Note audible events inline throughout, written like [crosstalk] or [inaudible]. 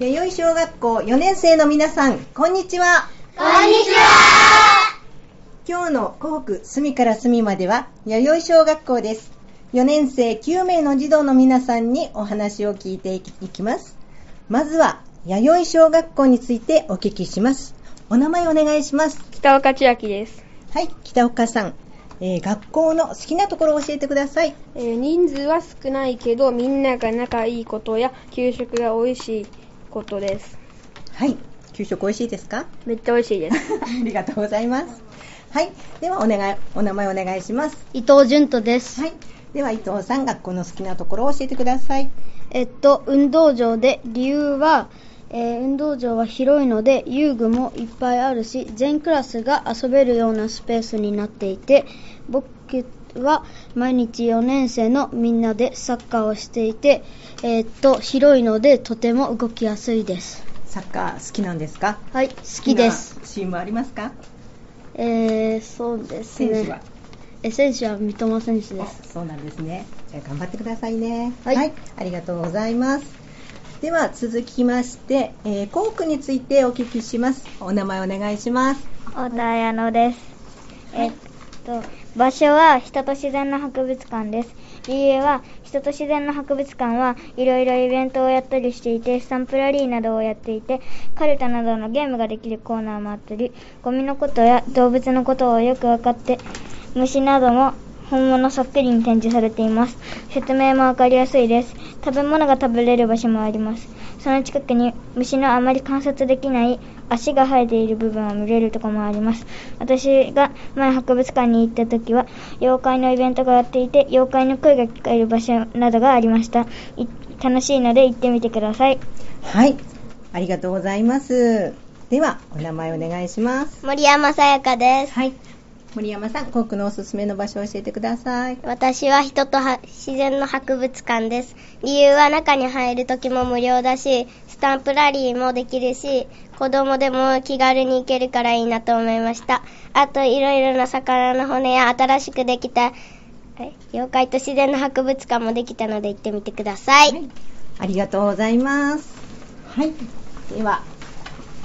弥生小学校4年生の皆さん、こんにちは。こんにちは今日の湖北隅から隅までは弥生小学校です。4年生9名の児童の皆さんにお話を聞いていきます。まずは弥生小学校についてお聞きします。お名前お願いします。北岡千秋です、はい、北岡さん。えー学校の好きなところを教えてください。えー人数は少ないけどみんなが仲いいことや給食が美味しいことですはい、給食美味しいですか？めっちゃ美味しいです [laughs] ありがとうございます。はい、ではお願い、お名前お願いします。伊藤淳斗です。はい、では伊藤さん、学校の好きなところを教えてください。えっと、運動場で、理由は、えー運動場は広いので遊具もいっぱいあるし全クラスが遊べるようなスペースになっていて僕は毎日4年生のみんなでサッカーをしていて、えーっと広いのでとても動きやすいですサッカー好きなんですか？はい好きです好きなチームありますか？えー、そうですね選手は？え選手は三笘選手ですあそうなんですね。じゃあ頑張ってくださいね。はいありがとうございます。では続きまして、えー、校区についてお聞きします。お名前お願いします。小田彩乃です。えっと、場所は人と自然の博物館です。理由は、人と自然の博物館はいろいろイベントをやったりしていて、スタンプラリーなどをやっていて、カルタなどのゲームができるコーナーもあったり、ゴミのことや動物のことをよくわかって、虫なども本物そっくりに展示されています。説明もわかりやすいです。食べ物が食べれる場所もあります。その近くに虫のあまり観察できない足が生えている部分を見れるところもあります。私が前博物館に行った時は妖怪のイベントがやっていて妖怪の声が聞こえる場所などがありました。い楽しいので行ってみてください。はい。ありがとうございます。では、お名前お願いします。森山さやかです。はい。森山さん、校区のおすすめの場所を教えてください。私は人とは自然の博物館です。理由は中に入る時も無料だし、スタンプラリーもできるし、子供でも気軽に行けるからいいなと思いました。あと、いろいろな魚の骨や新しくできた、え妖怪と自然の博物館もできたので行ってみてください。はい。ありがとうございます。はい。では、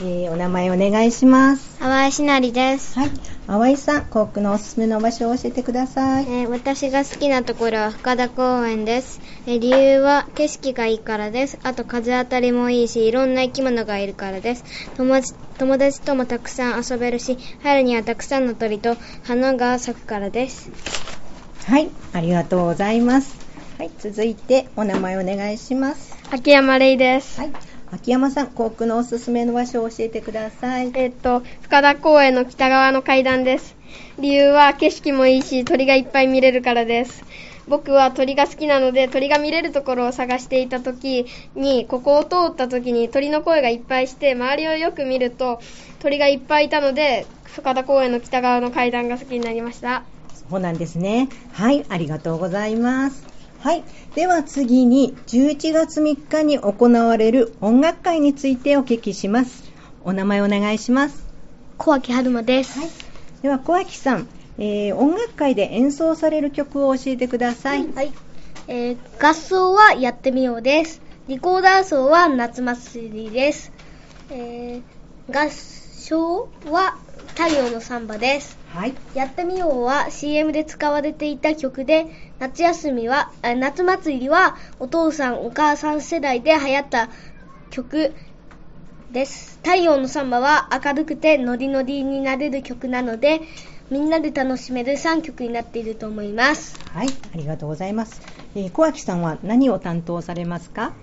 えー、お名前お願いします。淡井しなりです。はい。淡井さん、校区のおすすめの場所を教えてください。えー私が好きなところは深田公園です、えー理由は景色がいいからですあと風当たりもいいしいろんな生き物がいるからです友達友達ともたくさん遊べるし春にはたくさんの鳥と花が咲くからですはい。ありがとうございます。はい。続いて、お名前お願いします。秋山玲です、はい。秋山さん、校区のおすすめの場所を教えてください。えっと深田公園の北側の階段です理由は景色もいいし鳥がいっぱい見れるからです僕は鳥が好きなので鳥が見れるところを探していた時にここを通った時に鳥の声がいっぱいして周りをよく見ると鳥がいっぱいいたので深田公園の北側の階段が好きになりましたそうなんですね。はい。ありがとうございます。はい。では次に、11月3日に行われる音楽会についてお聞きします。お名前お願いします。小脇春馬です、はい。では、小秋さん、えー、音楽会で演奏される曲を教えてください。はい、えー合奏はやってみようです。リコーダー奏は夏祭りです。えー合唱は太陽のサンバです。はい。やってみようは CM で使われていた曲で、夏休みは、あ夏祭りはお父さんお母さん世代で流行った曲です。太陽のサンバは明るくてノリノリになれる曲なので、みんなで楽しめる3曲になっていると思います。はい。ありがとうございます。えー、小秋さんは何を担当されますか？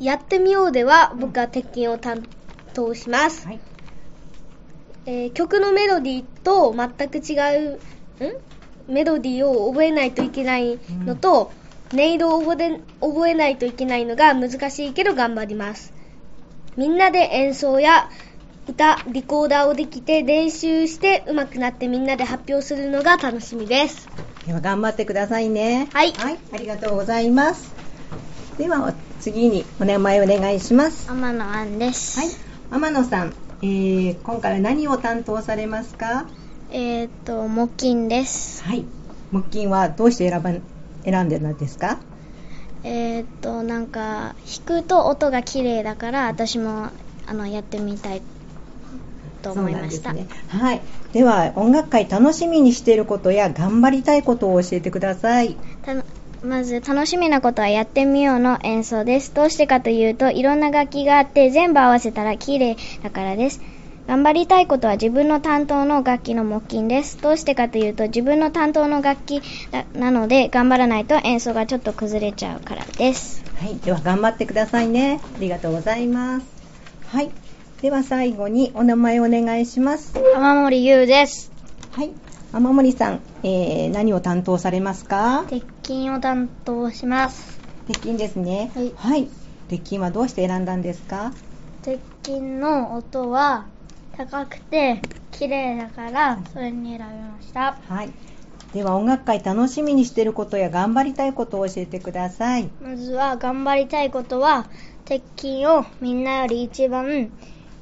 やってみようでは僕は鉄筋を担当します、はい。えー曲のメロディーと全く違うん？メロディーを覚えないといけないのと、音色を覚え覚えないといけないのが難しいけど頑張りますみんなで演奏や歌リコーダーをできて練習して上手くなってみんなで発表するのが楽しみですでは頑張ってくださいね。はいはい。ありがとうございます。では、次にお名前お願いします。天野杏ですはい。天野さん、えー、今回は何を担当されますか？えっ、と木琴ですはい。木琴はどうして選ば選んでるんですか？えーっとなんか弾くと音が綺麗だから私もあのやってみたいと思いました、そうなんですね。はい。では、音楽会楽しみにしていることや頑張りたいことを教えてください。たまず楽しみなことはやってみようの演奏ですどうしてかというといろんな楽器があって全部合わせたら綺麗だからです頑張りたいことは自分の担当の楽器の木琴ですどうしてかというと自分の担当の楽器ななので頑張らないと演奏がちょっと崩れちゃうからですはい。では、頑張ってくださいね。ありがとうございます。はい。では、最後にお名前お願いします。雨森優です。はい。雨森さん、えー、何を担当されますか？鉄筋を担当します。鉄筋ですね。はいはい。鉄筋はどうして選んだんですか？鉄筋の音は高くて綺麗だからそれに選びました。はい。では、音楽会楽しみにしていることや頑張りたいことを教えてください。まずは頑張りたいことは鉄筋をみんなより一番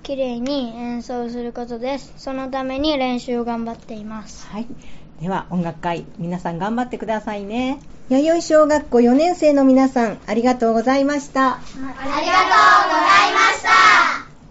綺麗に演奏することです。そのために練習を頑張っています。はい。では、音楽会、皆さん頑張ってくださいね。弥生小学校4年生の皆さん、ありがとうございました。ありがとうございました。